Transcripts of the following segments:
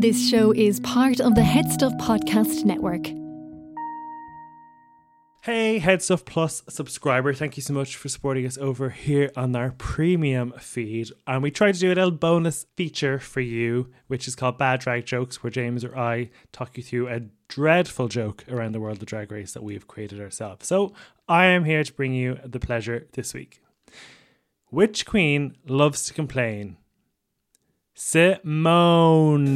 This show is part of the Head Stuff Podcast Network. Hey, Head Stuff Plus subscriber, thank you so much for supporting us over here on our premium feed. And we try to do a little bonus feature for you, which is called Bad Drag Jokes, where James or I talk you through a dreadful joke around the world of drag race that we've created ourselves. So I am here to bring you the pleasure this week. Which queen loves to complain? Simone.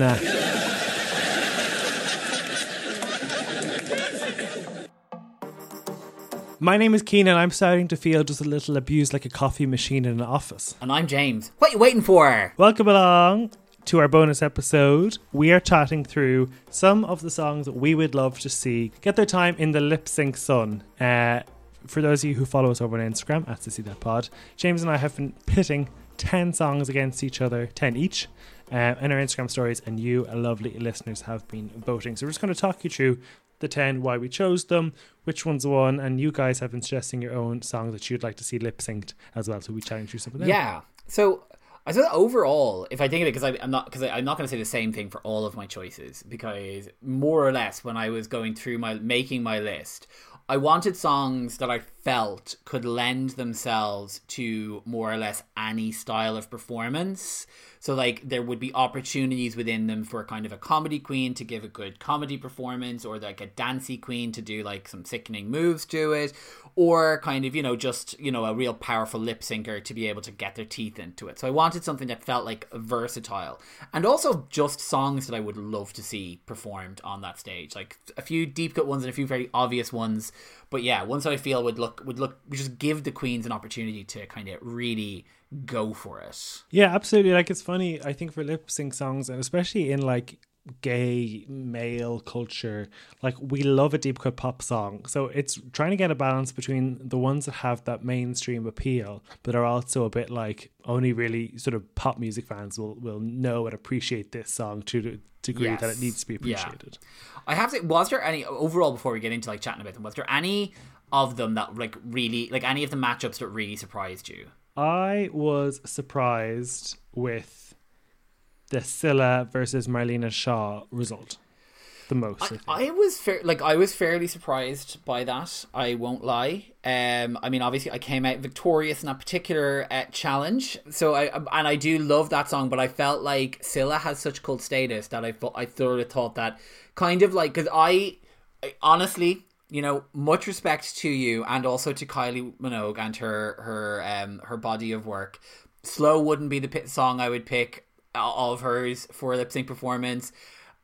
My name is Cian. I'm starting to feel just a little abused like a coffee machine in an office. And I'm James. What you waiting for? Welcome along to our bonus episode. We are chatting through some of the songs that we would love to see get their time in the lip sync sun. Uh, for those of you who follow us over on Instagram at Sissy That Pod, James and I have been pitting 10 songs against each other, 10 each, uh, in our Instagram stories, and you, lovely listeners, have been voting. So we're just going to talk you through the 10, why we chose them, which ones won, and you guys have been suggesting your own songs that you'd like to see lip synced as well. So we challenge you some of them. Yeah. So I thought overall, if I think of it, because I'm not because I'm not going to say the same thing for all of my choices, because more or less when I was going through my making my list, I wanted songs that I felt could lend themselves to more or less any style of performance. So like there would be opportunities within them for kind of a comedy queen to give a good comedy performance, or like a dancey queen to do like some sickening moves to it, or kind of you know just you know a real powerful lip syncer to be able to get their teeth into it. So I wanted something that felt like versatile, and also just songs that I would love to see performed on that stage, like a few deep cut ones and a few very obvious ones. But yeah, ones I feel would look would look would just give the queens an opportunity to kind of really go for it. Yeah, absolutely. Like it's funny, I think for lip sync songs and especially in like gay male culture, like we love a deep cut pop song. So it's trying to get a balance between the ones that have that mainstream appeal, but are also a bit like only really sort of pop music fans will will know and appreciate this song to the degree yes. that it needs to be appreciated. Yeah. I have to was there any overall before we get into like chatting about them, was there any of them that like really like any of the matchups that really surprised you? I was surprised with the Scylla versus Marlena Shaw result the most. I, I, was fair, like I was fairly surprised by that. I won't lie. Um, I mean, obviously, I came out victorious in that particular uh, challenge. So I and I do love that song, but I felt like Scylla has such cult status that I thought I sort of thought that kind of like because I, I honestly you know, much respect to you and also to Kylie Minogue and her her um her body of work. Slow wouldn't be the song I would pick of hers for lip sync performance.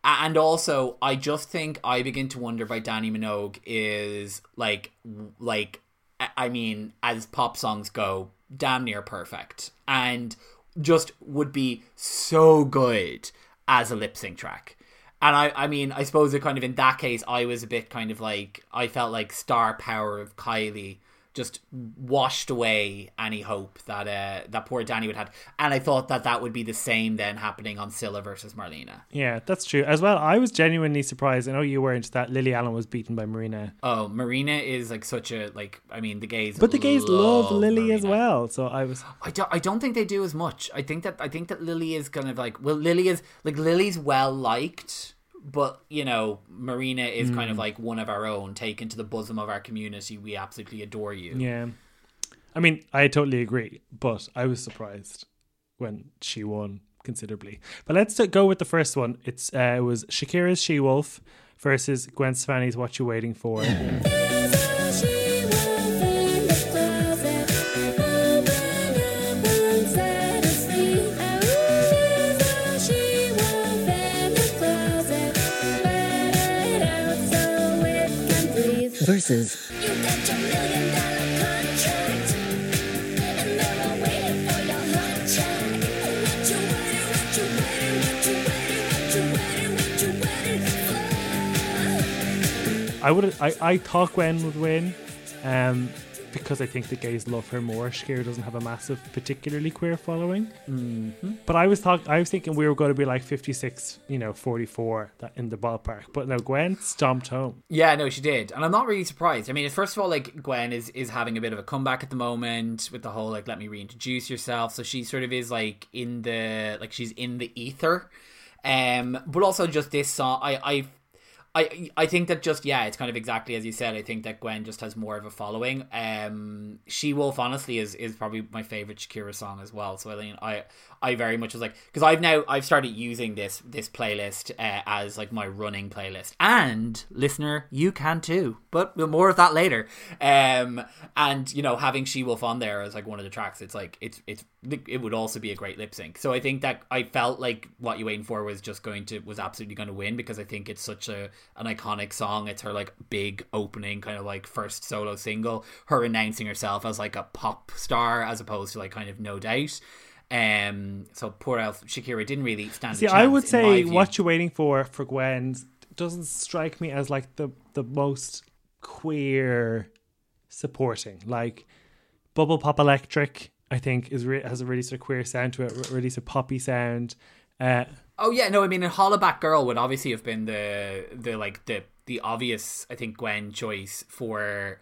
And also, I just think I begin to wonder by Dannii Minogue is like like I mean, as pop songs go, damn near perfect. And just would be so good as a lip sync track and I, I mean, I suppose it kind of in that case, I was a bit kind of like I felt like star power of Kylie just washed away any hope that uh, that poor Dannii would have, and I thought that that would be the same then happening on Scylla versus Marlena. Yeah, that's true as well. I was genuinely surprised. I know you weren't that Lily Allen was beaten by Marina. Oh, Marina is like such a like. I mean, the gays, but the gays love, love Lily Marina. as well. So I was. I don't. I don't think they do as much. I think that I think that Lily is kind of like well, Lily is like Lily's well liked but you know marina is mm. kind of hmm. like one of our own taken to the bosom of our community. We absolutely adore you. Yeah. I mean i totally agree but i was surprised when she won considerably. But let's go with the first one. It's uh, it was shakira's she wolf versus gwen stefani's what you waiting for I would I, I thought Gwen would win. Um because I think the gays love her more. Shakira doesn't have a massive, particularly queer following. Mm-hmm. But I was thought I was thinking we were going to be like fifty six, you know, forty four that in the ballpark. But no, Gwen stomped home. Yeah, no, she did, and I'm not really surprised. I mean, first of all, like Gwen is is having a bit of a comeback at the moment with the whole like let me reintroduce yourself. So she sort of is like in the like she's in the ether. Um, but also just this song, I I I I think that just yeah, it's kind of exactly as you said. I think that Gwen just has more of a following. Um, She Wolf honestly is is probably my favorite Shakira song as well. So I mean, I I very much was like because I've now I've started using this this playlist uh, as like my running playlist. And listener, you can too, but more of that later. Um, and you know having She Wolf on there as like one of the tracks, it's like it's it's it would also be a great lip sync. So I think that I felt like what you waiting for was just going to was absolutely going to win because I think it's such a an iconic song. It's her like big opening, kind of like first solo single. Her announcing herself as like a pop star as opposed to like kind of no doubt. Um, so poor Elf Shakira didn't really stand. See, I would say what you're waiting for for Gwen doesn't strike me as like the the most queer supporting. Like Bubble Pop Electric, I think is re- has a really sort of queer sound to it, really sort of poppy sound. Uh, Oh yeah, no, I mean, a Hollaback Girl would obviously have been the the like the the obvious, I think, Gwen choice for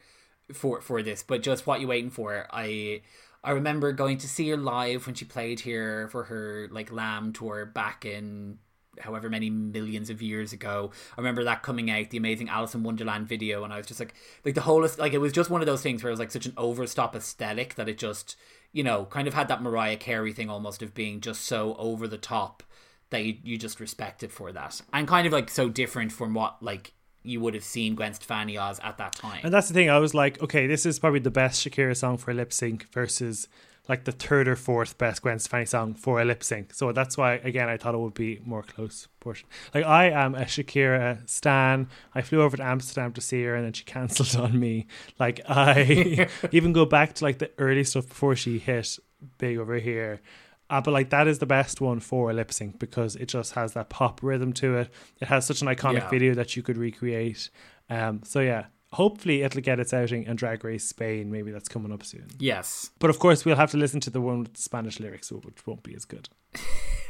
for for this. But just what you waiting for? I I remember going to see her live when she played here for her like Lamb tour back in however many millions of years ago. I remember that coming out, the amazing Alice in Wonderland video, and I was just like, like the whole like it was just one of those things where it was like such an overstop aesthetic that it just you know kind of had that Mariah Carey thing almost of being just so over the top that you, you just respect it for that and kind of like so different from what like you would have seen Gwen Stefani as at that time. And that's the thing. I was like, okay, this is probably the best Shakira song for a lip sync versus like the third or fourth best Gwen Stefani song for a lip sync. So that's why, again, I thought it would be more close portion. Like I am a Shakira stan. I flew over to Amsterdam to see her, and then she cancelled on me. Like I even go back to like the early stuff before she hit big over here. Uh, but like that is the best one for a lip sync because it just has that pop rhythm to it. It has such an iconic Yeah. video that you could recreate. Um, so yeah, hopefully it'll get its outing in Drag Race Spain. Maybe that's coming up soon. yes. But of course, we'll have to listen to the one with the Spanish lyrics, which won't be as good.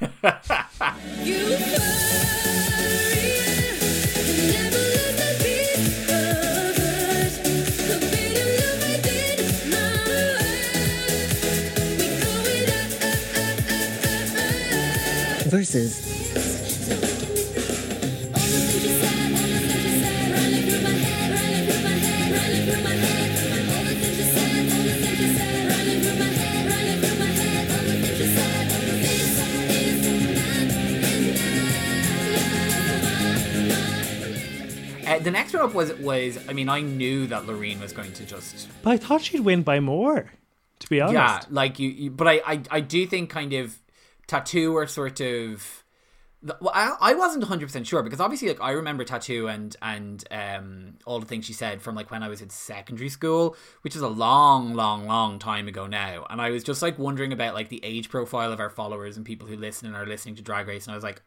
versus Uh, the next one up was was I mean I knew that Loreen was going to just But I thought she'd win by more, to be honest. yeah like you, you but I, I I do think kind of t.A.T.u. or sort of well, I, I wasn't 100% sure because obviously like I remember t.A.T.u. and and um all the things she said from like when I was in secondary school which is a long long long time ago now. And I was just like wondering about like the age profile of our followers and people who listen and are listening to drag race. And I was like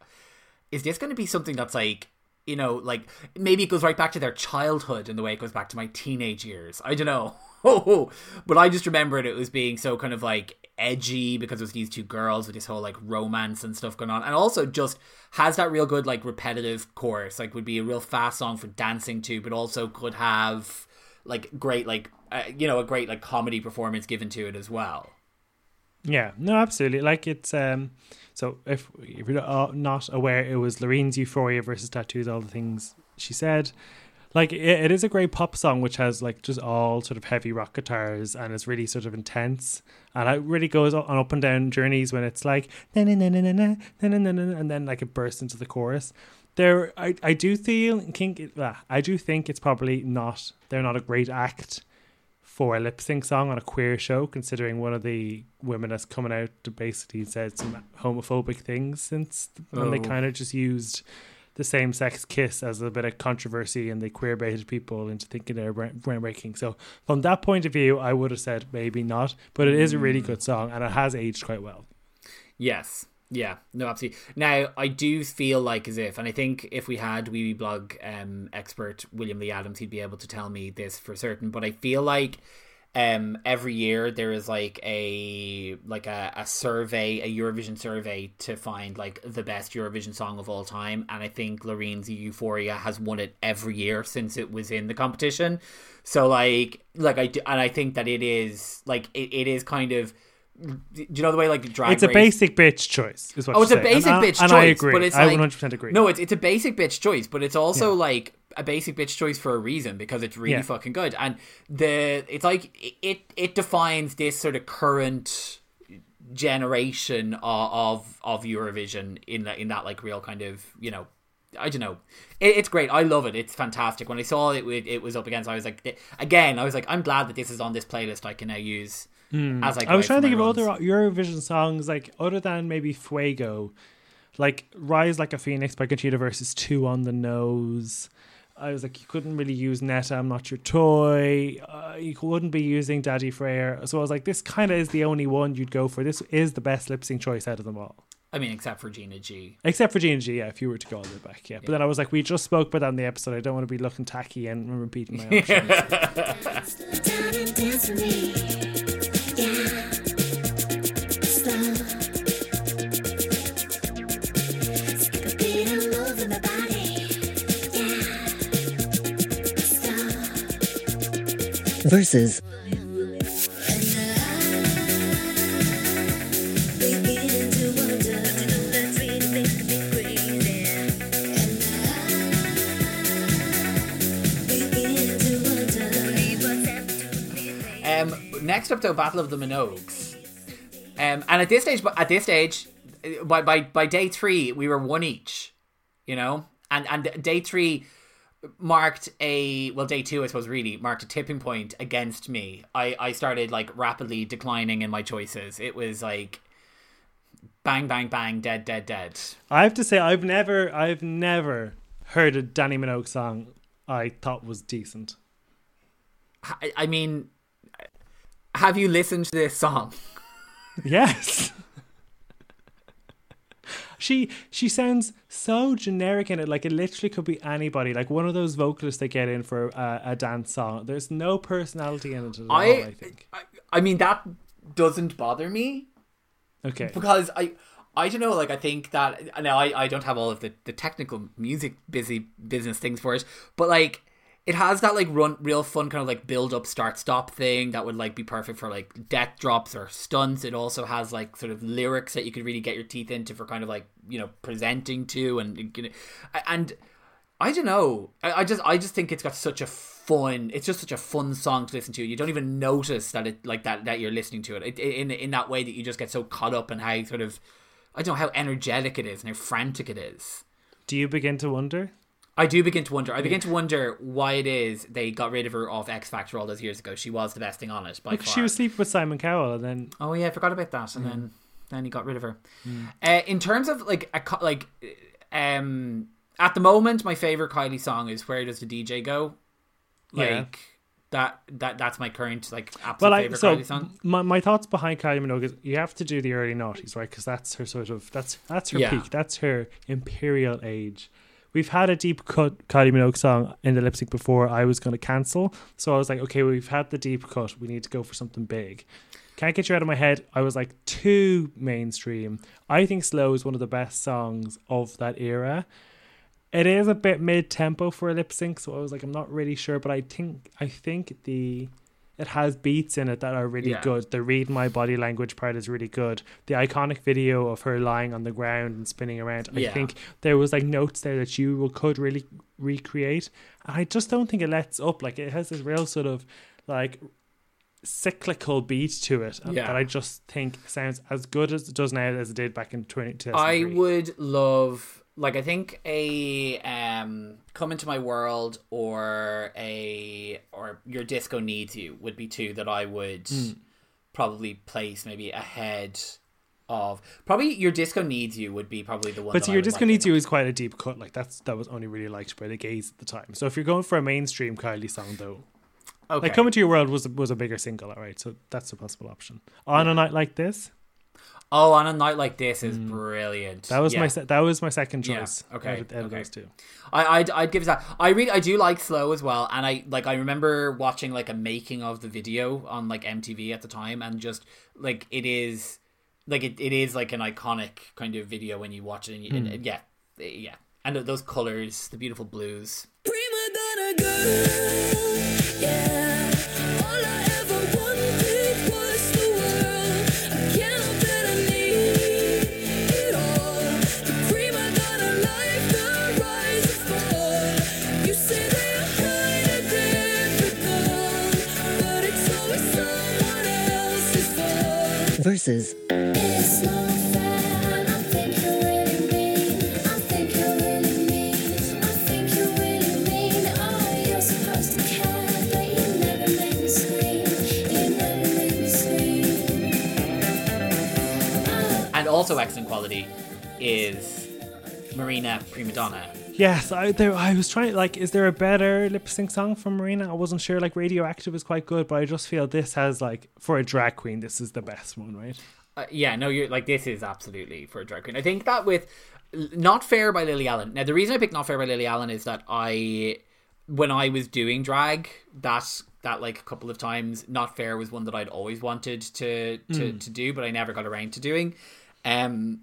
is this going to be something that's like you know like maybe it goes right back to their childhood in the way it goes back to my teenage years. I don't know. But i just remembered it was being so kind of like edgy because it was these two girls with this whole like romance and stuff going on and also just has that real good like repetitive chorus like would be a real fast song for dancing to but also could have like great like uh, you know a great like comedy performance given to it as well Yeah, no, absolutely. Like it's um. So if if you're uh, not aware, it was Loreen's Euphoria versus t.A.T.u.'s. All the things she said, like it, it is a great pop song which has like just all sort of heavy rock guitars and it's really sort of intense and it really goes on up and down journeys when it's like na na na na na na na na and then like it bursts into the chorus. There, I I do feel think ah, I do think it's probably not they're not a great act for a lip sync song on a queer show, considering one of the women that's coming out to basically said some homophobic things since they Oh. kind of just used the same sex kiss as a bit of controversy and they queer baited people into thinking they're groundbreaking. So from that point of view, I would have said maybe not, but it is a really good song and it has aged quite well. Yes. Yeah, no, absolutely. Now, I do feel like as if, and I think if we had Wiwibloggs um, expert William Lee Adams, he'd be able to tell me this for certain. But I feel like um, every year there is like a like a, a survey, a Eurovision survey to find like the best Eurovision song of all time, and I think Loreen's Euphoria has won it every year since it was in the competition. So like, like I do, and I think that it is like it, it is kind of do you know the way like drag It's a race- basic bitch choice. Is what Oh, it's a saying. basic and I- bitch and choice, I agree. but it's I like 100% agree. No, it's it's a basic bitch choice, but it's also like a basic bitch choice for a reason because it's really Yeah. fucking good. And the it's like it it defines this sort of current generation of of, of Eurovision in that in that like real kind of you know. I don't know. It, it's great. I love it. It's fantastic. When I saw it, it, it was up against. I was like, again, I was like, I'm glad that this is on this playlist. I can now use as I. I was trying to think for of other. Eurovision songs, like other than maybe Fuego, like Rise Like a Phoenix by Conchita versus Two on the Nose. I was like, you couldn't really use Netta, I'm Not Your Toy. Uh, you wouldn't be using Daði Freyr. So I was like, this kind of is the only one you'd go for. This is the best lip sync choice out of them all. I mean, except for Gina G. Except for Gina G, yeah, if you were to go all the way back, yeah. But then I was like, we just spoke about that in the episode. I don't want to be looking tacky and repeating my options. down and dance with me. Yeah. Slow. Next up, though, Battle of the Minogues. Um, and at this stage, but at this stage, uh, by by by day three, we were one each. You know, and and day three marked a well, day two, I suppose, really marked a tipping point against me. I I started like rapidly declining in my choices. It was like bang, bang, bang, dead, dead, dead. I have to say, I've never, I've never heard a Dannii Minogue song I thought was decent. I, I mean, have you listened to this song? Yes. she she sounds so generic in it, like it literally could be anybody, like one of those vocalists they get in for a, a dance song. There's no personality in it at all. I, I, think. I, I mean, that doesn't bother me. Okay. because I I don't know like I think that now I, I don't have all of the, the technical music busy business things for it but like it has that like run real fun kind of like build up start stop thing that would like be perfect for like death drops or stunts it also has like sort of lyrics that you could really get your teeth into for kind of like you know presenting to and and I don't know. I, I just I just think it's got such a fun. It's just such a fun song to listen to. You don't even notice that it like that that you're listening to it, it in in that way that you just get so caught up in how sort of I don't know how energetic it is and how frantic it is. Do you begin to wonder? I do begin to wonder. I begin to wonder why it is they got rid of her off X Factor all those years ago. She was the best thing on it by far. she was sleeping with Simon Cowell, and then Oh yeah, I forgot about that, and then Mm. then he got rid of her. Uh, in terms of like a co- like um at the moment, my favorite Kylie song is "Where Does the DJ Go." Like Yeah. that that that's my current like absolute well, I favorite so Kylie song. my, my thoughts behind Kylie Minogue is you have to do the early noughties, right? Because that's her sort of that's that's her Yeah. peak, that's her imperial age. We've had a deep cut Kylie Minogue song in the lip sync before. I was going to cancel, so I was like, okay, we've had the deep cut. We need to go for something big. Can't get you out of my head. I was like too mainstream. I think "Slow" is one of the best songs of that era. It is a bit mid tempo for a lip sync, so I was like, I'm not really sure, but I think I think the it has beats in it that are really Yeah. good. The read my body language part is really good. The iconic video of her lying on the ground and spinning around, I Yeah. think there was like notes there that you could really recreate. And I just don't think it lets up. Like it has this real sort of like cyclical beat to it Yeah. that I just think sounds as good as it does now as it did back in 20, I would love like I think a um come into my world or a or your disco needs you would be two that I would Hmm. probably place maybe ahead of probably your disco needs you would be probably the one. But so your disco like needs you is quite a deep cut. Like that's that was only really liked by the gays at the time. So if you're going for a mainstream Kylie song though, Okay. like "Coming to Your World" was was a bigger single, all right. So that's a possible option. On a night like this, oh, on a night like this is brilliant. Mm. that was Yeah. my se- that was my second Yeah, choice. okay, out of, out of okay. those two. I, I'd, I'd give it that. I really, I do like slow as well, and I like. I remember watching like a making of the video on like MTV at the time, and just like it is, like it, it is like an iconic kind of video when you watch it. And, you, Hmm. and yeah, yeah, and those colors, the beautiful blues. And also excellent quality is Marina Prima Donna. Yes, I there I was trying like is there a better lip sync song from Marina? I wasn't sure like Radioactive is quite good, but I just feel this has like for a drag queen this is the best one, right? Uh, yeah, no, you're like this is absolutely for a drag queen. I think that with Not Fair by Lily Allen. Now, the reason I picked Not Fair by Lily Allen is that I, when I was doing drag, that that like a couple of times, Not Fair was one that I'd always wanted to to to do, but I never got around to doing. Um,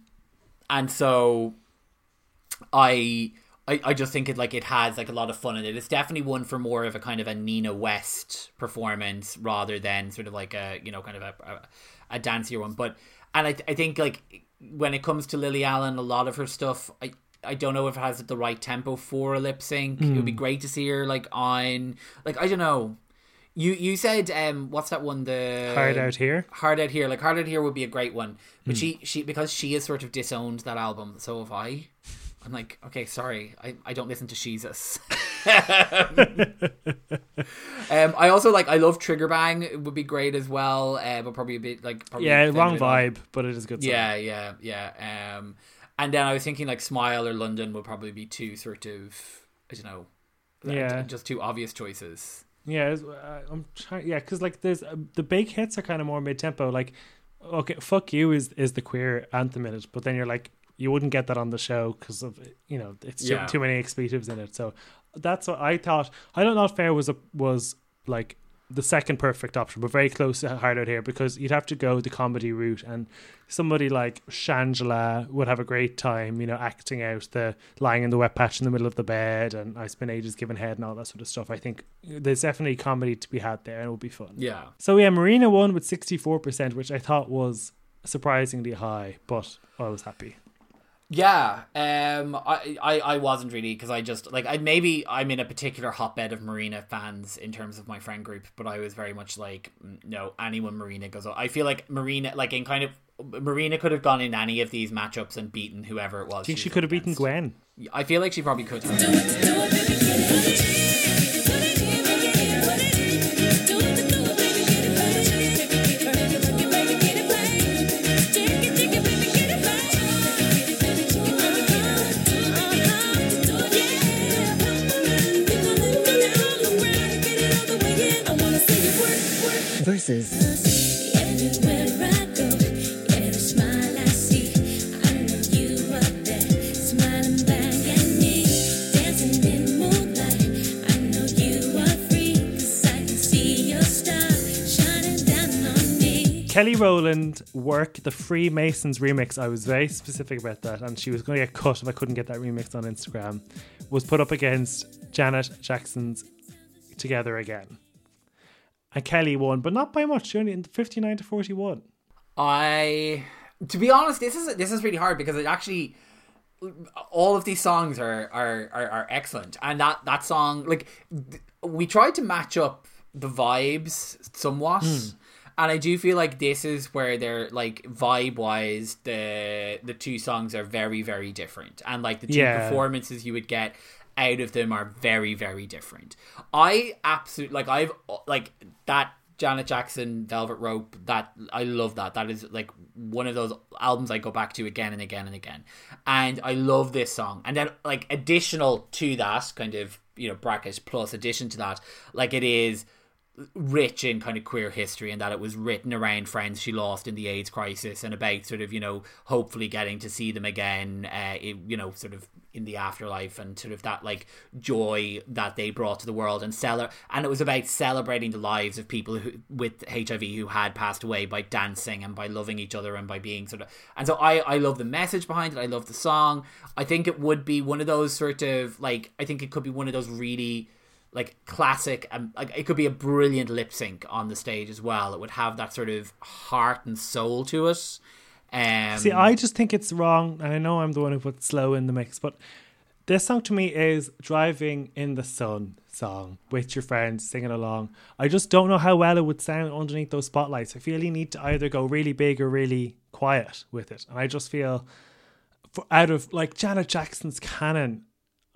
and so I. I, I just think it like it has like a lot of fun in it. It's definitely one for more of a kind of a Nina West performance rather than sort of like a you know kind of a a, a dancier one. But and I I think like when it comes to Lily Allen, a lot of her stuff I. I don't know if it has the right tempo for a lip sync. It would be great to see her like on like I don't know. You you said um what's that one the Hard out here. Hard Out Here. Like Hard Out Here would be a great one. But she she because she has sort of disowned that album, so have I. I'm like, okay, sorry, I, I don't listen to Sheezus. um, I also like I love Trigger Bang. It would be great as well, uh, but probably a bit like probably Yeah, wrong vibe, but it is good song. Yeah, yeah, yeah. Um, and then I was thinking like Smile or London would probably be too sort of I don't know, Yeah. just two obvious choices. Yeah, uh, I'm trying. Yeah, because like there's uh, the big hits are kind of more mid tempo. Like, okay, fuck you is is the queer anthem in it, but then you're like you wouldn't get that on the show because of you know it's too, Yeah. too many expletives in it. So that's what I thought. I don't know if fair was a was like the second perfect option, but very close to hard out here because you'd have to go the comedy route, and somebody like Shangela would have a great time, you know, acting out the lying in the wet patch in the middle of the bed, and I spent ages giving head and all that sort of stuff. I think there's definitely comedy to be had there, and it will be fun. Yeah. So yeah, Marina won with sixty four percent, which I thought was surprisingly high, but I was happy. Yeah, um, I, I, I wasn't really because I just like I maybe I'm in a particular hotbed of Marina fans in terms of my friend group, but I was very much like mm, no anyone Marina goes. I feel like Marina like in kind of Marina could have gone in any of these matchups and beaten whoever it was. I think was she could have beaten. Gwen. I feel like she probably could. Kelly Rowland work the Freemasons remix. I was very specific about that, and she was going to get cut if I couldn't get that remix on Instagram. Was put up against Janet Jackson's Together Again, and Kelly won, but not by much. She only fifty nine to forty one. I, to be honest, this is this is really hard because it actually all of these songs are are are, are excellent, and that that song like th- we tried to match up the vibes somewhat. Hmm. And I do feel like this is where they're like vibe wise, the the two songs are very very different, and like the two Yeah. performances you would get out of them are very very different. I absolutely like I've like that Janet Jackson Velvet Rope that I love that that is like one of those albums I go back to again and again and again and I love this song and then like additional to that kind of you know bracket plus addition to that like it is rich in kind of queer history and that it was written around friends she lost in the AIDS crisis and about sort of you know hopefully getting to see them again uh, you know sort of in the afterlife and sort of that like joy that they brought to the world and cele- and it was about celebrating the lives of people who with HIV who had passed away by dancing and by loving each other and by being sort of and so I I love the message behind it I love the song. I think it would be one of those sort of like I think it could be one of those really like classic um, like it could be a brilliant lip sync on the stage as well it would have that sort of heart and soul to it um See, I just think it's wrong, and I know I'm the one who put slow in the mix, but This song to me is driving in the sun song with your friends singing along. I just don't know how well it would sound underneath those spotlights. I feel you need to either go really big or really quiet with it. And I just feel for, out of like Janet Jackson's canon,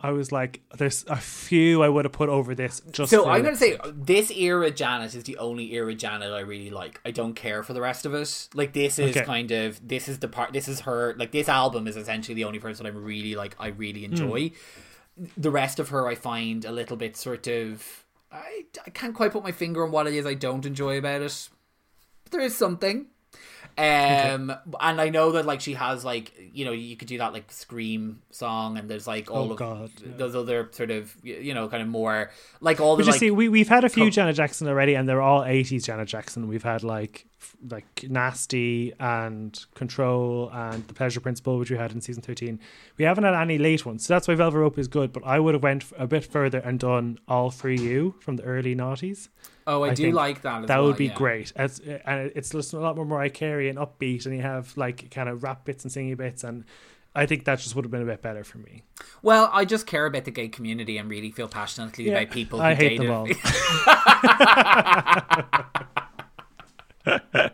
I was like, there's a few I would have put over this. Just So I'm to say this era Janet is the only era Janet I really like. I don't care for the rest of it. Like this is Okay. kind of this is the part. This is her. Like this album is essentially the only person I'm really like. I really hmm. enjoy. The rest of her I find a little bit sort of. I I can't quite put my finger on what it is I don't enjoy about it. But there is something. Um and I know that like she has like you know you could do that like scream song and there's like all Oh, of God, yeah. those other sort of you know kind of more like all the But you like see, we we've had a few Co- Janet Jackson already, and they're all '80s Janet Jackson. We've had like like Nasty and Control and The Pleasure Principle, which we had in season 13. We haven't had any late ones, so that's why Velvet Rope is good. But I would have went a bit further and done All for You from the early noughties. Oh, I, I do like that. As That well, would be yeah. great. It's, and it's just a lot more Mariah Carey and upbeat, and you have like kind of rap bits and singing bits, and I think that just would have been a bit better for me. Well, I just care about the gay community and really feel passionately Yeah, about people. Who I hate dated. them all.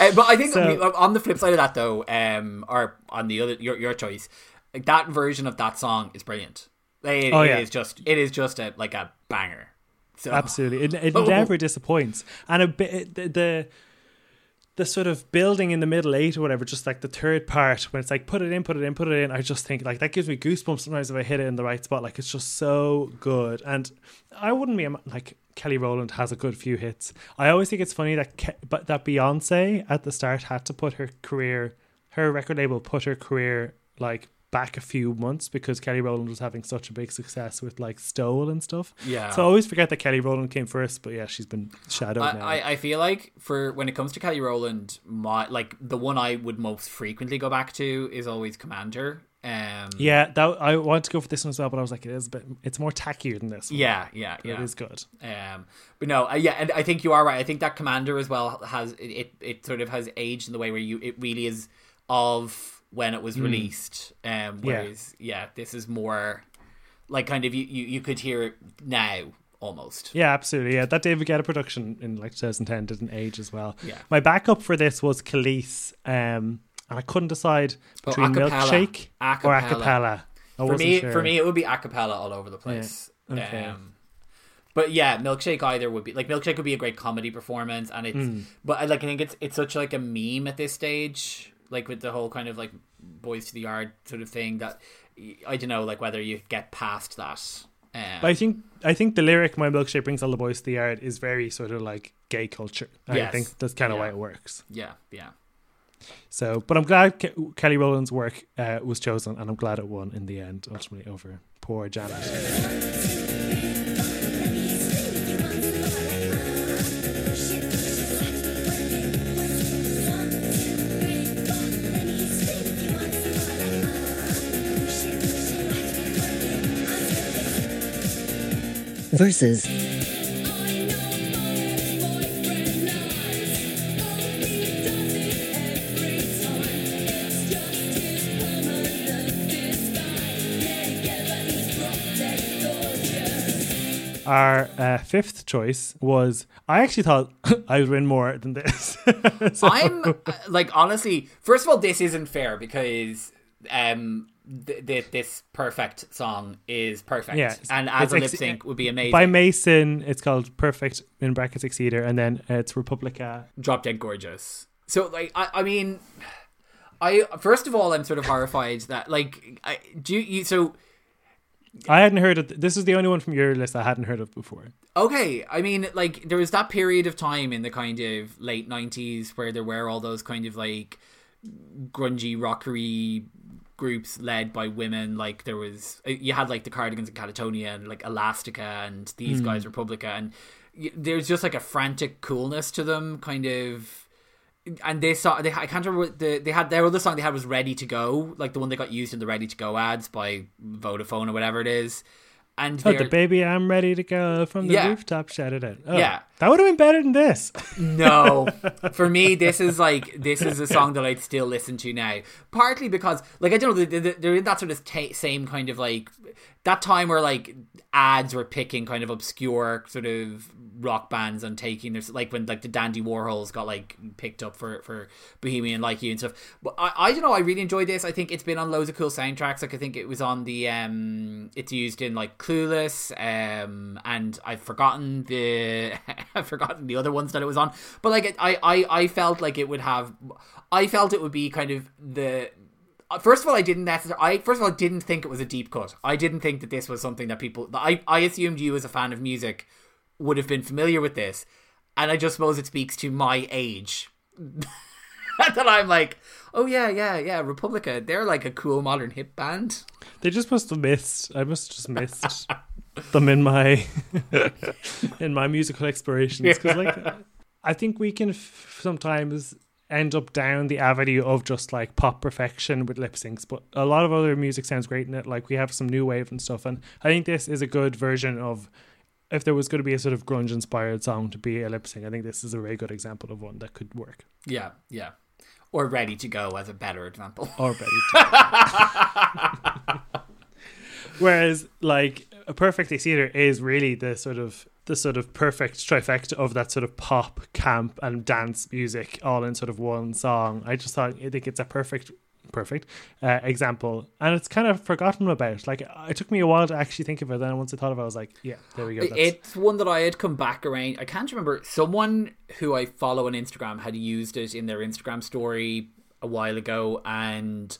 Uh, but I think So- on the flip side of that, though, um, or on the other, your your choice, like that version of that song is brilliant. It, Oh, it yeah. is just it is just a like a banger. So Absolutely, it, it Oh. never disappoints, and a bit the, the the sort of building in the middle eight or whatever, just like the third part when it's like put it in, put it in, put it in. I just think like that gives me goosebumps sometimes if I hit it in the right spot. Like it's just so good, and I wouldn't be like Kelly Rowland has a good few hits. I always think it's funny that Ke- but that Beyonce at the start had to put her career, her record label put her career like back a few months because Kelly Rowland was having such a big success with like Stole and stuff. Yeah. So I always forget that Kelly Rowland came first, but yeah, she's been shadowed I, now. I, I feel like for when it comes to Kelly Rowland, my like the one I would most frequently go back to is always Commander. Um, yeah, that I want to go for this one as well, but I was like, it is a bit. It's more tackier than this. One, yeah, yeah, yeah. it is good. Um, but no, uh, yeah, and I think you are right. I think that Commander as well has it, it, it sort of has aged in the way where you it really is of when it was released. Um, whereas yeah. this is more like kind of you, you you could hear it now almost. Yeah, absolutely. Yeah, that David Guetta production in like 2010 didn't age as well. Yeah. My backup for this was Kelis, um, and I couldn't decide between acapella. Milkshake or Acapella. acapella. I for me, sure. for me, it would be a cappella all over the place. Yeah. Okay. Um, but yeah, milkshake either would be like milkshake would be a great comedy performance, and it's Hmm. but I like I think it's it's such like a meme at this stage, like with the whole kind of like boys to the yard sort of thing that I don't know like whether you get past that. Um, But I think I think the lyric "My milkshake brings all the boys to the yard" is very sort of like gay culture. I think that's kind of why it works. yeah, yeah. So, but I'm glad Ke- Kelly Rowland's work uh, was chosen, and I'm glad it won in the end, ultimately over poor Janet. versus Our uh, fifth choice was I actually thought I would win more than this. So- I'm uh, like honestly, first of all, this isn't fair because um th- th- this perfect song is perfect, Yeah, and as a ex- lip sync would be amazing. by Mason, it's called Perfect in brackets Exceeder, and then uh, it's Republica. drop dead gorgeous. So like I, I mean I first of all I'm sort of horrified that like I do you, you so I hadn't heard of this. Is the only one from your list I hadn't heard of before. okay I mean like there was that period of time in the kind of late 90s where there were all those kind of like grungy rockery groups led by women like there was uh, you had like the cardigans and catatonia and like elastica and these hmm. guys republica and y- there's just like a frantic coolness to them kind of and they saw they I can't remember what the they had their other song they had was Ready to Go, like the one that got used in the Ready to Go ads by Vodafone or whatever it is. and Oh, the baby, I'm ready to go from the Yeah. rooftop, shouted it out. Oh, Yeah. That would have been better than this. No, for me, this is like this is a song that I'd still listen to now. Partly because, like, I don't know, they- they- they're in that sort of ta same kind of like that time where like ads were picking kind of obscure sort of rock bands and taking there's like when like the Dandy Warhols got like picked up for for Bohemian Like You and stuff. But I, I don't know, I really enjoyed this. I think it's been on loads of cool soundtracks. Like I think it was on the um, it's used in like Clueless, um, and I've forgotten the I've forgotten the other ones that it was on. But like I I I felt like it would have, I felt it would be kind of the. Uh, First of all, I didn't necessarily. I first of all didn't think it was a deep cut. I didn't think that this was something that people. I I assumed you as a fan of music would have been familiar with this, and I just suppose it speaks to my age. that I'm like, oh yeah, yeah, yeah, Republica. They're like a cool modern hip band. They just must have missed. I must have just missed them in my in my musical explorations because, like, I think we can f- sometimes end up down the avenue of just like pop perfection with lip syncs, but a lot of other music sounds great in it. Like we have some new wave and stuff, and I think this is a good version of. If there was going to be a sort of grunge inspired song to be a lip sync, I think this is a very good example of one that could work. Yeah, yeah. Or ready to go as a better example. or ready to. Whereas, like, a perfectly theater is really the sort of the sort of perfect trifecta of that sort of pop, camp, and dance music all in sort of one song. I just thought I think it's a perfect, perfect uh, example, and it's kind of forgotten about. Like, it took me a while to actually think of it. Then once I thought of it, I was like, yeah, there we go. That's, It's one that I had come back around. I can't remember. Someone who I follow on Instagram had used it in their Instagram story a while ago, and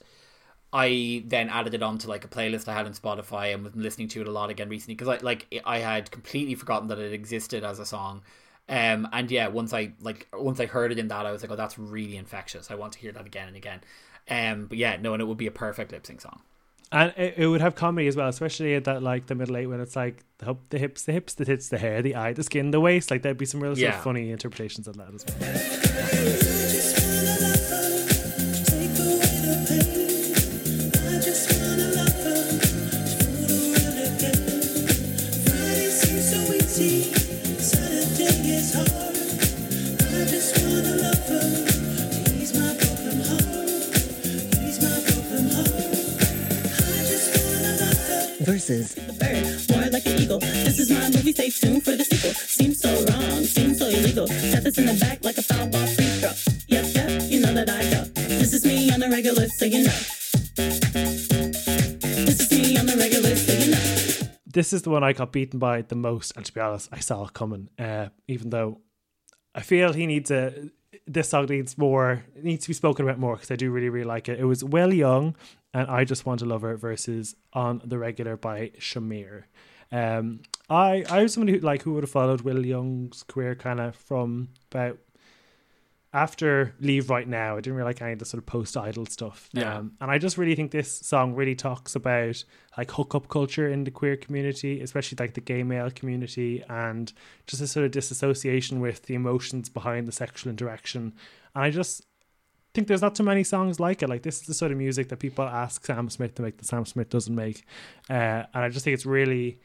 I then added it onto like a playlist I had on Spotify and was listening to it a lot again recently because I like I had completely forgotten that it existed as a song. Um, and yeah, once I like once I heard it in that, I was like, oh, that's really infectious. I want to hear that again and again. Um, but yeah, no, and it would be a perfect lip sync song. and it, it would have comedy as well, especially at that like the middle eight when it's like the hip, the hips, the hips, the tits, the hair, the eye, the skin, the waist. Like there'd be some real sort of funny interpretations of that as well. Versus bird, more like an eagle. This is my movie, stay tuned for the sequel. Seems so wrong, seems so illegal. Shot this in the back like a foul ball free throw. Yep, yep, you know that I go. This is me on the regular, so you know. This is me on the regular, so you know. this is the one I got beaten by the most, and to be honest, I saw it coming. Uh, even though I feel he needs a this song needs more needs to be spoken about more because I do really really like it. It was Will Young and I just want to love her versus on the regular by Shamir. Um, I I was somebody who like who would have followed Will Young's career kind of from about after Leave Right Now. I didn't really like any of the sort of post idol stuff. Yeah. Um, and I just really think this song really talks about like hookup culture in the queer community, especially like the gay male community, and just a sort of disassociation with the emotions behind the sexual interaction. And I just think there's not too many songs like it. Like this is the sort of music that people ask Sam Smith to make that Sam Smith doesn't make. Uh, and I just think it's really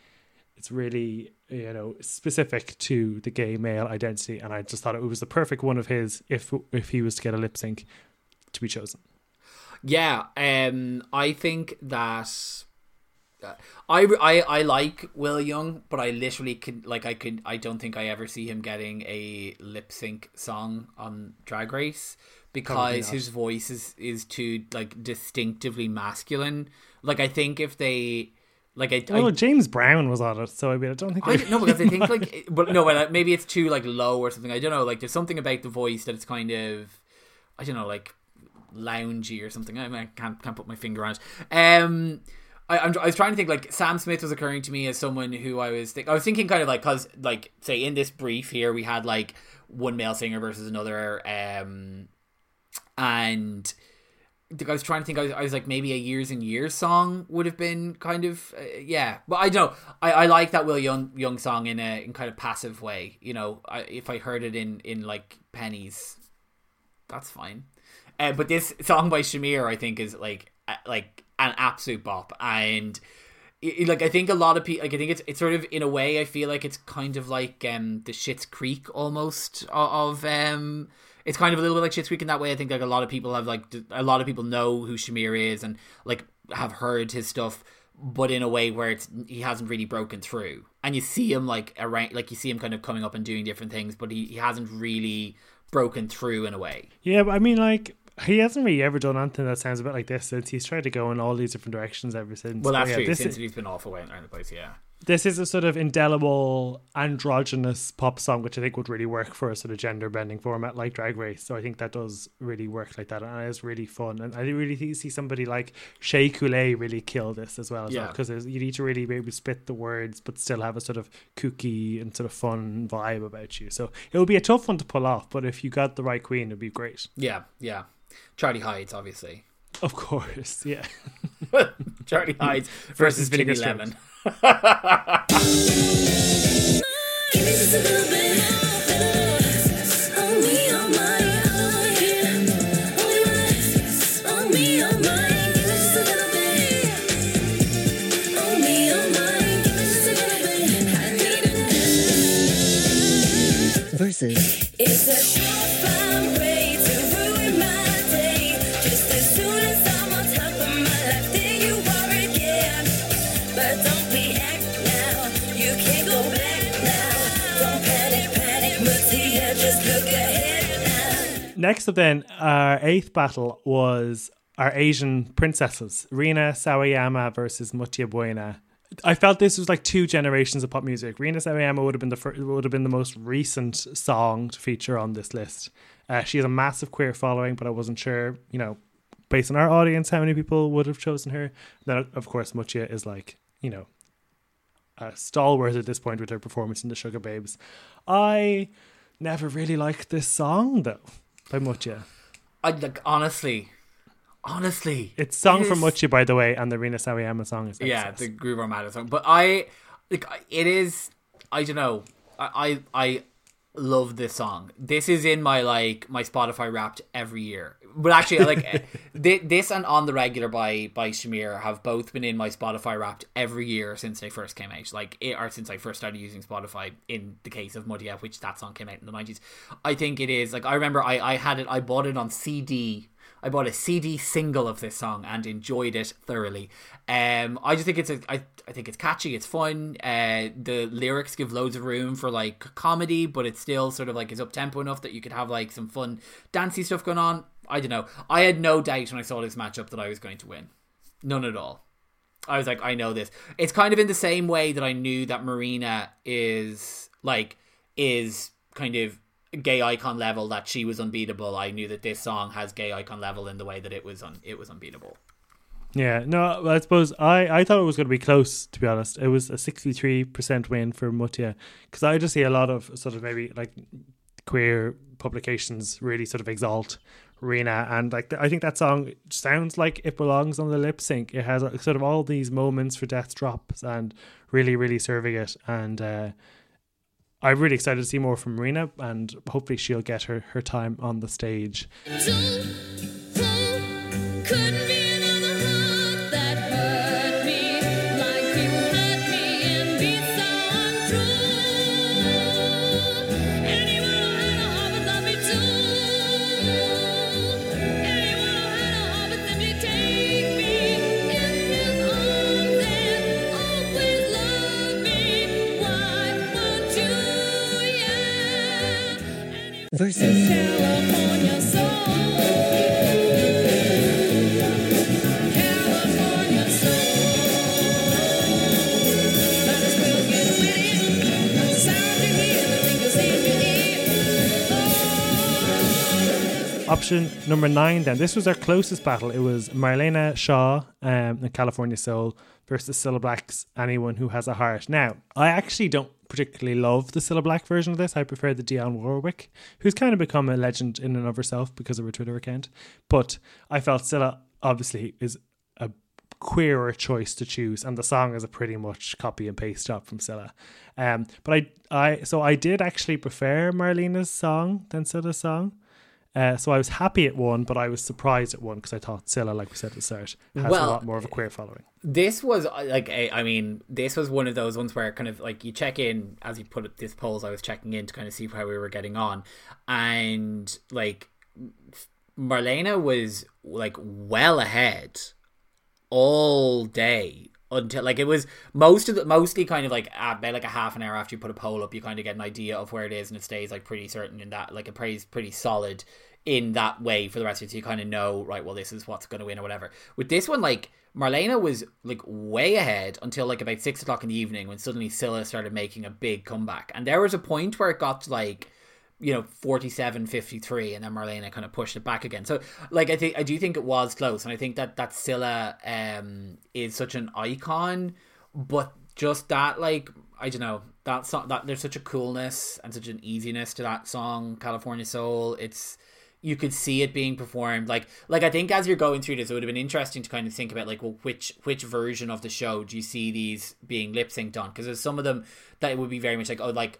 it's really you know specific to the gay male identity and i just thought it was the perfect one of his if if he was to get a lip sync to be chosen Yeah, um, I think that uh, I, I I like Will Young, but I literally could like I could I don't think I ever see him getting a lip sync song on Drag Race because his voice is is too like distinctively masculine. Like I think if they like I, I oh james brown was on it so i mean i don't think I don't because I think like, but no, well, maybe it's too like low or something. I don't know. Like, there's something about the voice that it's kind of, I don't know, like loungy or something. I, I can't can't put my finger on it. Um, I, I'm, I was trying to think like Sam Smith was occurring to me as someone who I was think I was thinking kind of like because like say in this brief here we had like one male singer versus another, um, and. I was trying to think. I was, I was like, maybe a years and years song would have been kind of, uh, yeah. But I don't. I, I like that Will Young Young song in a in kind of passive way. You know, I, if I heard it in in like pennies, that's fine. Uh, but this song by Shamir, I think, is like like an absolute bop, and i- like I think a lot of people like I think it's it's sort of in a way I feel like it's kind of like um the Schitt's Creek almost of um it's kind of a little bit like Schitt's Creek in that way. I think like a lot of people have like a lot of people know who Shamir is and like have heard his stuff, but in a way where it's he hasn't really broken through. And you see him like around like you see him kind of coming up and doing different things, but he, he hasn't really broken through in a way. Yeah, but I mean, like, he hasn't really ever done anything that sounds a bit like this since he's tried to go in all these different directions ever since. Well, But that's yeah, true. This Since is, he's been off away around the place, yeah. This is a sort of indelible androgynous pop song, which I think would really work for a sort of gender bending format like Drag Race. So I think that does really work like that, and it's really fun. And I really think- see somebody like Shea Coulee really kill this as well, as Yeah. because you need to really be able to spit the words, but still have a sort of kooky and sort of fun vibe about you. So it would be a tough one to pull off, but if you got the right queen, it'd be great. Yeah, yeah. Charlie Hides, obviously. Of course, yeah. Charlie Hides Versus versus Vinegar Lemon. Versus Next up, then, our eighth battle was our Asian princesses, Rina Sawayama versus Mutya Buena. I felt this was like two generations of pop music. Rina Sawayama would have been the fir- would have been the most recent song to feature on this list. Uh, she has a massive queer following, but I wasn't sure, you know, based on our audience, how many people would have chosen her. Then, of course, Mutya is like, you know, a stalwart at this point with her performance in the Sugababes. I never really liked this song though by Mutya. I like honestly, honestly, It's song it from Mutya, by the way, and the Rina Sawayama song is Yeah, the Groove Armada song. But I like it is. I don't know. I I, I love this song. This is in my like my Spotify Wrapped every year. But actually, like this and On the Regular by by Shamir have both been in my Spotify Wrapped every year since they first came out. Like it, or since I first started using Spotify. In the case of Muddy F, which that song came out in the nineties. I think it is like I remember I I had it. I bought it on CD. I bought a CD single of this song and enjoyed it thoroughly. Um, I just think it's a, I, I think it's catchy, it's fun. Uh, the lyrics give loads of room for like comedy, but it's still sort of like is up tempo enough that you could have like some fun dancey stuff going on. I don't know. I had no doubt when I saw this matchup that I was going to win, none at all. I was like, I know this. It's kind of in the same way that I knew that Marina is like is kind of gay icon level that she was unbeatable. I knew that this song has gay icon level in the way that it was un- it was unbeatable. Yeah, no, I suppose I, I thought it was going to be close, to be honest. It was a 63% win for Mutya because I just see a lot of sort of maybe like queer publications really sort of exalt Rina. And like I think that song sounds like it belongs on the lip sync. It has uh, sort of all these moments for death drops and really, really serving it. And uh, I'm really excited to see more from Rina and hopefully she'll get her, her time on the stage. Versus Option number nine, then. This was our closest battle. It was Marlena Shaw um, and California Soul versus Cilla Black's Anyone Who Has a Heart. Now, I actually don't particularly love the Cilla Black version of this. I prefer the Dionne Warwick, who's kind of become a legend in and of herself because of her Twitter account. But I felt Cilla obviously is a queerer choice to choose, and the song is a pretty much copy and paste job from Cilla. Um, but I, I, so I did actually prefer Marlena's song than Cilla's song. Uh, so I was happy it won, but I was surprised it won because I thought Cilla, like we said at the start, has a lot more of a queer following. this was uh, like a, I mean, this was one of those ones where kind of like you check in as you put it, this polls. I was checking in to kind of see how we were getting on, and like Marlena was like well ahead all day until like it was most of the mostly kind of like about like a half an hour after you put a poll up you kind of get an idea of where it is and it stays like pretty certain in that like it plays pretty solid in that way for the rest of it so you kind of know right well this is what's going to win or whatever. With this one like Marlena was like way ahead until like about six o'clock in the evening when suddenly Cilla started making a big comeback. And there was a point where it got to like you know 47 53 and then Marlena kind of pushed it back again. So like I think I do think it was close and I think that that Cilla um is such an icon but just that like I don't know that song that there's such a coolness and such an easiness to that song California Soul. It's you could see it being performed like like I think as you're going through this it would have been interesting to kind of think about like well which which version of the show do you see these being lip synced on because there's some of them that would be very much like oh like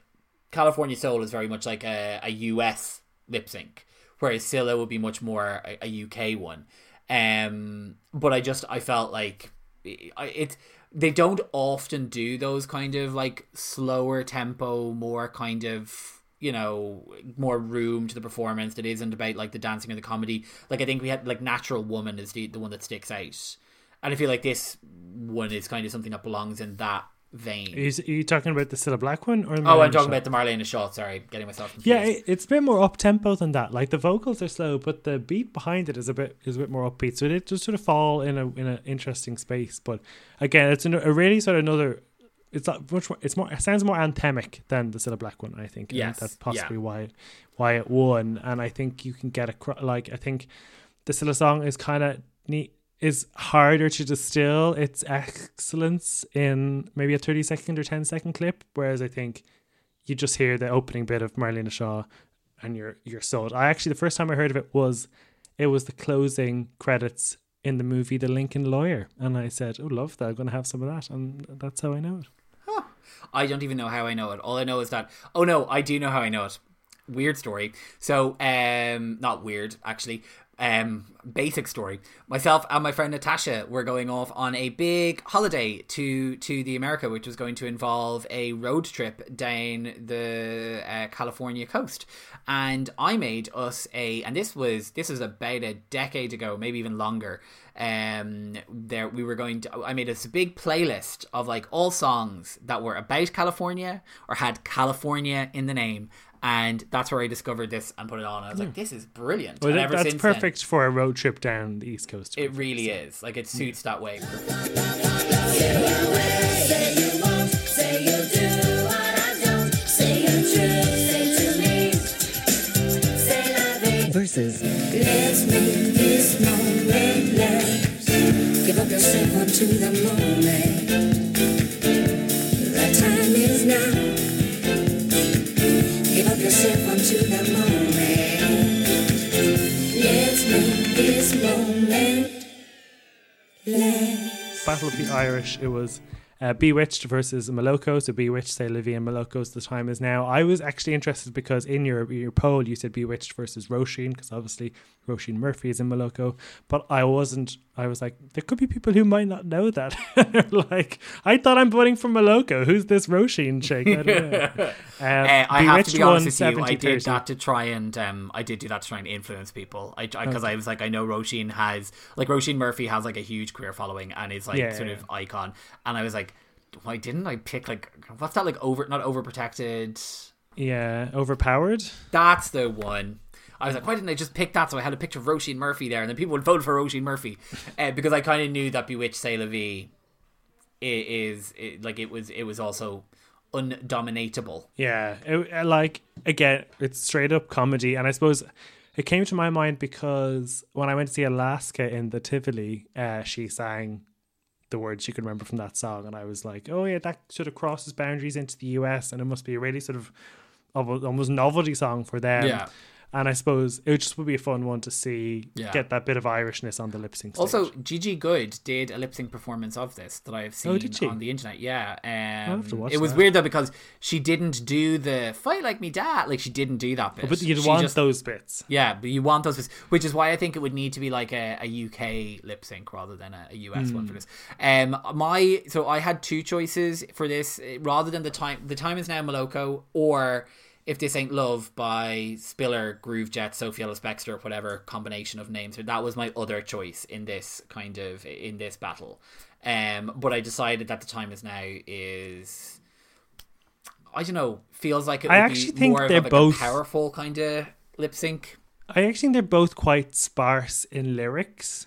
California Soul is very much like a, a US lip sync, whereas Cilla would be much more a, a UK one. Um, but I just I felt like it, it they don't often do those kind of like slower tempo, more kind of you know more room to the performance that isn't about like the dancing or the comedy. Like I think we had like Natural Woman is the the one that sticks out, and I feel like this one is kind of something that belongs in that vein. Are you, are you talking about the Cilla Black one? Or Oh, I'm talking Shaw? about the Marlena Shaw. Sorry, getting myself confused. Yeah, it, it's a bit more up tempo than that. Like the vocals are slow, but the beat behind it is a bit is a bit more upbeat. So it just sort of fall in a in an interesting space. But again, it's an, a really sort of another. It's not much more. It's more. It sounds more anthemic than the Cilla Black one. I think. And Yes, that's possibly yeah. why why it won. And I think you can get a like. I think the Cilla song is kind of neat. Is harder to distill its excellence in maybe a thirty second or 10 second clip, whereas I think you just hear the opening bit of Marlena Shaw and you're you're sold. I actually the first time I heard of it was it was the closing credits in the movie The Lincoln Lawyer, and I said, "Oh, love that! I'm going to have some of that," and that's how I know it. I don't even know how I know it. All I know is that oh no, I do know how I know it. Weird story. So um not weird actually. Um basic story. Myself and my friend Natasha were going off on a big holiday to to the America which was going to involve a road trip down the uh, California coast. And I made us a and this was this was about a decade ago, maybe even longer. Um there we were going to I made us a big playlist of like all songs that were about California or had California in the name and that's where I discovered this and put it on. I was like, "This is brilliant." Well, and that- ever that's since then, perfect for a road trip down the East Coast. it really is. Like it suits that way. Say you won't, say you'll do what I don't. Say you're true, say to me. Say nothing. versus Let's make this moment last. Give up yourself onto the moment. Yourself the moment. Let's make this moment last. Battle of the Irish. It was uh, Bewitched versus Moloko. So Bewitched, say Livy and Moloko's The Time Is Now. I was actually interested because in your your poll you said Bewitched versus Roisin because obviously Roisin Murphy is in Moloko. But I wasn't. I was like, there could be people who might not know that. like, I thought I'm voting for Moloko. Who's this Roisin chick? I don't know. Um, Uh, I have to be honest with you. I did 30. that to try and um, I did do that to try and influence people. I because I, was like, I know Roisin has like Roisin Murphy has like a huge queer following and is like Yeah, sort yeah. of icon. And I was like, why didn't I pick like what's that like over not overprotected? Yeah, overpowered. That's the one. I was like, why didn't I just pick that? So I had a picture of Roisin Murphy there, and then people would vote for Roisin Murphy uh, because I kind of knew that Bewitched Say La Vie is, i like it was it was also undominatable. Yeah, it, uh, like again, it's straight up comedy, and I suppose it came to my mind because when I went to see Alaska in the Tivoli, uh, she sang the words she could remember from that song, and I was like, oh yeah, that sort of crosses boundaries into the US, and it must be a really sort of almost novelty song for them. Yeah. And I suppose it just would be a fun one to see Yeah. get that bit of Irishness on the lip sync. Stage. Also, Gigi Goode did a lip sync performance of this that I have seen Oh, did she? on the internet. Yeah, um, have to watch it was that. weird though because she didn't do the fight like me dad. Like she didn't do that bit. but you'd She want just- those bits. Yeah, but you want those, bits, which is why I think it would need to be like a, a UK lip sync rather than a, a US one Hmm. for this. Um, my so I had two choices for this eh, rather than the time. The time is now Moloko or. If This Ain't Love by Spiller, Groovejet, Sophie Ellis Bextor, whatever combination of names. That was my other choice in this kind of in this battle. Um, but I decided that the time is now is I don't know, feels like it would I actually be think more they're like both- a powerful kind of lip sync. I actually think they're both quite sparse in lyrics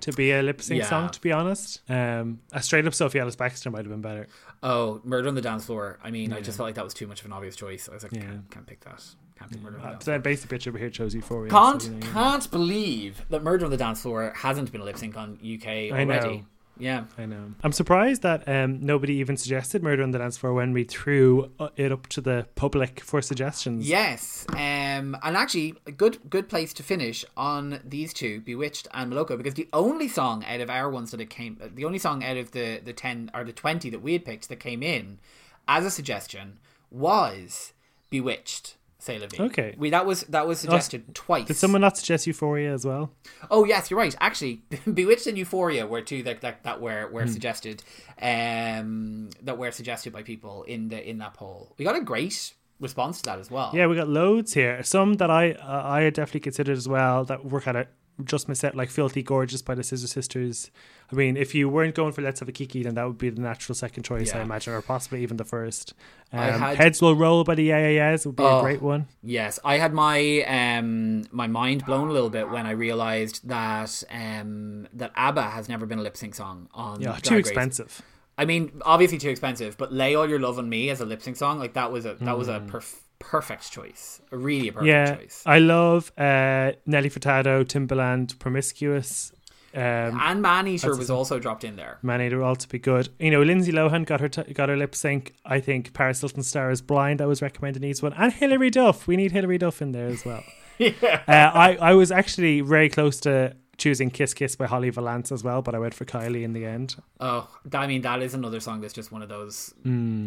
to be a lip sync Yeah. song. To be honest, um, a straight up Sophie Ellis Bextor might have been better. Oh, Murder on the Dance Floor. I mean, I just felt like that was too much of an obvious choice. I was like, Yeah. can't, can't pick that. Can't pick Murder on the so Floor. basic bitch over here chose Euphoria. Can't so, you know, yeah. can't believe that Murder on the Dance Floor hasn't been a lip sync on UK I know. already. Yeah. I know. I'm surprised that um, nobody even suggested Murder on the Dance Floor when we threw uh, it up to the public for suggestions. Yes, um, and actually, a good good place to finish on these two, Bewitched and Moloko, because the only song out of our ones that it came, the only song out of the the ten or the twenty that we had picked that came in as a suggestion was Bewitched. Say la vie. Okay. we that was that was suggested twice. Did someone not suggest Euphoria as well? Oh yes, you're right. Actually, Bewitched and Euphoria were two that that, that were were suggested, um, that were suggested by people in the in that poll. We got a great response to that as well. Yeah, we got loads here. Some that I uh, I definitely considered as well that were kind of just missed out, like Filthy Gorgeous by the Scissor Sisters. I mean, if you weren't going for Let's Have a Kiki, then that would be the natural second choice, I imagine, or possibly even the first. Um, had- Heads Will Roll by the Yeah Yeah Yeahs would be a Oh. great one. Yes, I had my um my mind blown a little bit when I realized that um that ABBA has never been a lip sync song on Yeah, Drag too Race. expensive. I mean, obviously too expensive, but "Lay All Your Love on Me" as a lip sync song, like that was a that was a perf- perfect choice, a really a perfect. Yeah, choice. I love uh, Nelly Furtado, Timbaland, Promiscuous. Um, and Man Eater was also dropped in there. Will also be good. You know, Lindsay Lohan got her t- got her lip sync. I think Paris Hilton Star is blind. That was recommended needs one, and Hilary Duff. We need Hilary Duff in there as well. yeah. Uh, I I was actually very close to choosing Kiss Kiss by Holly Valance as well, but I went for Kylie in the end. Oh, I mean, that is another song that's just one of those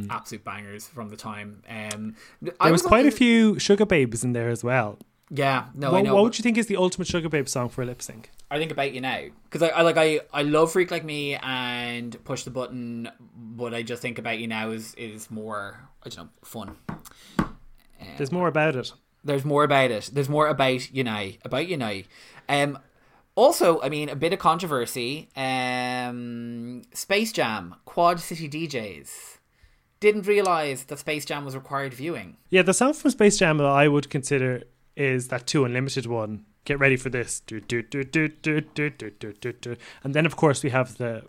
absolute bangers from the time. Um. There was quite a few Sugababes in there as well. Yeah, no, I what, know. what would you think is the ultimate Sugababe song for a lip sync? I think about you now because I, I like I I love Freak Like Me and Push the Button, but I just think about you now is is more I don't know fun. There's more about it. There's more about it. There's more about you now about you now. Um, also, I mean, a bit of controversy. Um, Space Jam Quad City DJs didn't realize that Space Jam was required viewing. Yeah, the song from Space Jam that I would consider is that Two Unlimited one. Get ready for this. Do, do, do, do, do, do, do, do, do, do. And then, of course, we have the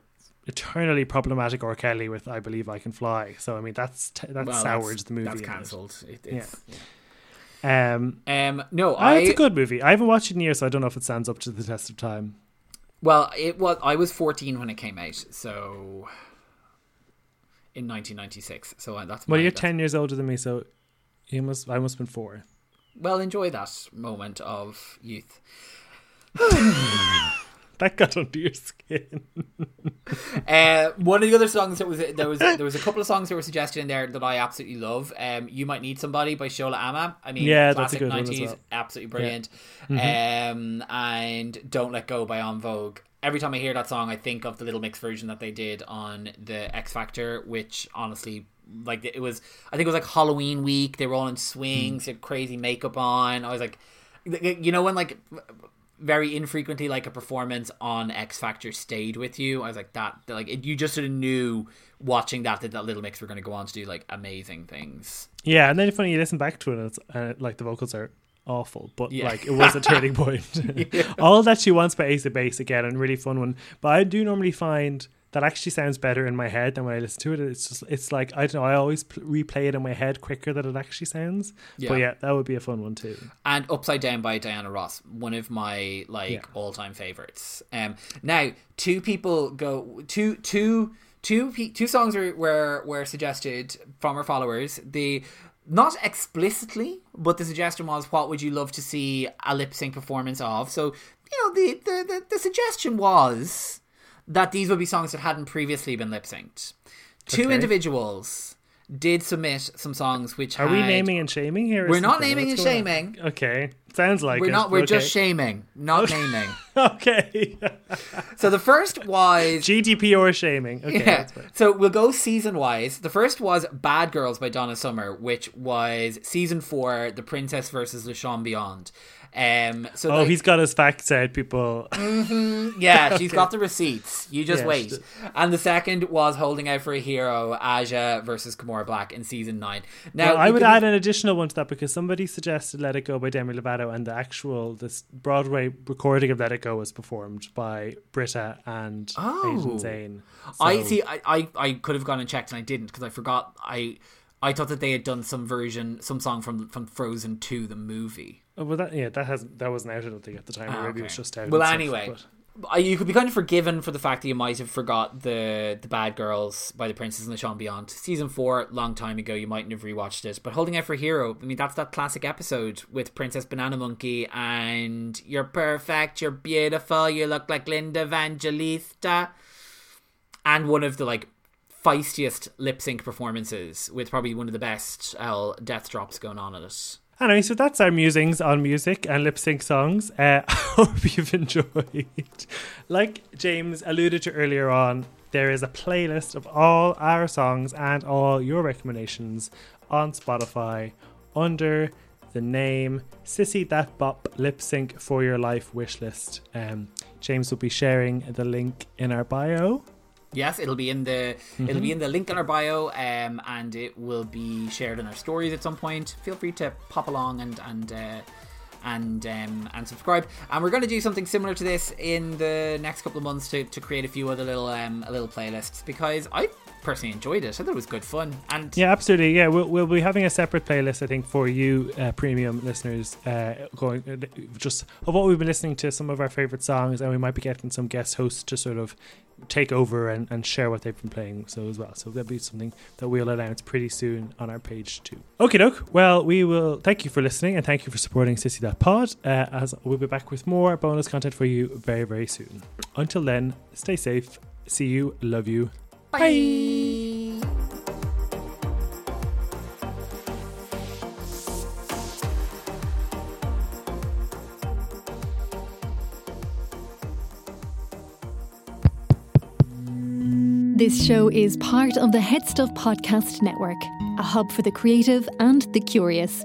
eternally problematic R. Kelly with I Believe I Can Fly. So, I mean, that's t- that Well, soured that's- the movie. That's cancelled. It, it's, Um, Um, no, I. it's a good movie. I haven't watched it in years, so I don't know if it stands up to the test of time. Well, it was. I was 14 when it came out, so in 1996. So uh, that's Well, my- you're that's- 10 years older than me, so you must. I must have been four. Well, enjoy that moment of youth. That got under your skin. Uh, one of the other songs that was there was there was a couple of songs that were suggested in there that I absolutely love. Um, you might need somebody by Shola Ama. I mean, Yeah, that's a classic good one as 90s, well. Mm-hmm. absolutely brilliant. Um, and Don't Let Go by En Vogue. Every time I hear that song, I think of the little mix version that they did on the X Factor, which honestly, like it was. I think it was like Halloween week. They were all in swings, had crazy makeup on. I was like, you know, when like very infrequently like a performance on X Factor stayed with you. I was like that, like it, you just sort of knew watching that that, that little mix were going to go on to do like amazing things. Yeah, and then it's funny you listen back to it, and it's, uh, like the vocals are awful, but Yeah. like it was a turning point. All that she wants by Ace of Base again, and really fun one. But I do normally find that actually sounds better in my head than when I listen to it. It's just it's like I don't know. I always pl- replay it in my head quicker than it actually sounds. Yeah. But yeah, that would be a fun one too. And Upside Down by Diana Ross, one of my like Yeah. all time favorites. Um, now two people go two two two two songs were, were were suggested from our followers. The not explicitly, but the suggestion was, "What would you love to see a lip sync performance of?" So you know, the the the, the suggestion was that these would be songs that hadn't previously been lip synced. Two Okay. individuals did submit some songs which Are we naming and shaming here? We're not naming and going on? shaming. Okay, sounds like We're it. not. We're Okay. just shaming, not naming. okay. So the first was GDP or shaming. Okay, Yeah. So we'll go season wise. The first was Bad Girls by Donna Summer, which was season four, The Princess versus Lashauwn Beyond. Um, so Oh, he's got his facts out, people. Mm-hmm, yeah, she's got the receipts. You just Yeah, wait. And the second was Holding Out for a Hero, Aja versus Kimora Blac in season nine. Now Well, I would can- add an additional one to that because somebody suggested "Let It Go" by Demi Lovato, and the actual this Broadway recording of "Let It Go" was performed by Brita and Oh. Zhane. I see. I, I, I could have gone and checked, and I didn't because I forgot. I I thought that they had done some version, some song from from Frozen Two, the movie. Oh, well, that yeah, that has that wasn't out. I don't think at the time. or Ah, maybe it was just out. Well, stuff, anyway, I- you could be kind of forgiven for the fact that you might have forgot the the Bad Girls by the Princess and the Sean Beyond season four, long time ago. You mightn't have rewatched it, but Holding Out for Hero. I mean, that's that classic episode with Princess Banana Monkey and "You're perfect, you're beautiful, you look like Linda Evangelista," and one of the like feistiest lip sync performances with probably one of the best uh, death drops going on in it. Anyway, so that's our musings on music and lip sync songs. Uh, I hope you've enjoyed. Like James alluded to earlier on, there is a playlist of all our songs and all your recommendations on Spotify under the name Sissy That Bop Lip Sync for Your Life Wishlist. Um, James will be sharing the link in our bio. Yes, it'll be in the it'll be in the link in our bio, um, and it will be shared in our stories at some point. Feel free to pop along and and uh, and um, and subscribe. And we're going to do something similar to this in the next couple of months to, to create a few other little um, little playlists because I personally enjoyed it. I thought it was good fun. And Yeah, absolutely. Yeah, we'll, we'll be having a separate playlist, I think, for you uh, premium listeners, uh, going uh, just of what we've been listening to, some of our favorite songs, and we might be getting some guest hosts to sort of take over and, and share what they've been playing. So as well, so that'll be something that we'll announce pretty soon on our page too. Okay, doke. Well, we will thank you for listening and thank you for supporting Sissy Pod. Uh, as we'll be back with more bonus content for you very very soon. Until then, stay safe. See you. Love you. bye. This show is part of the Head Stuff Podcast Network, a hub for the creative and the curious.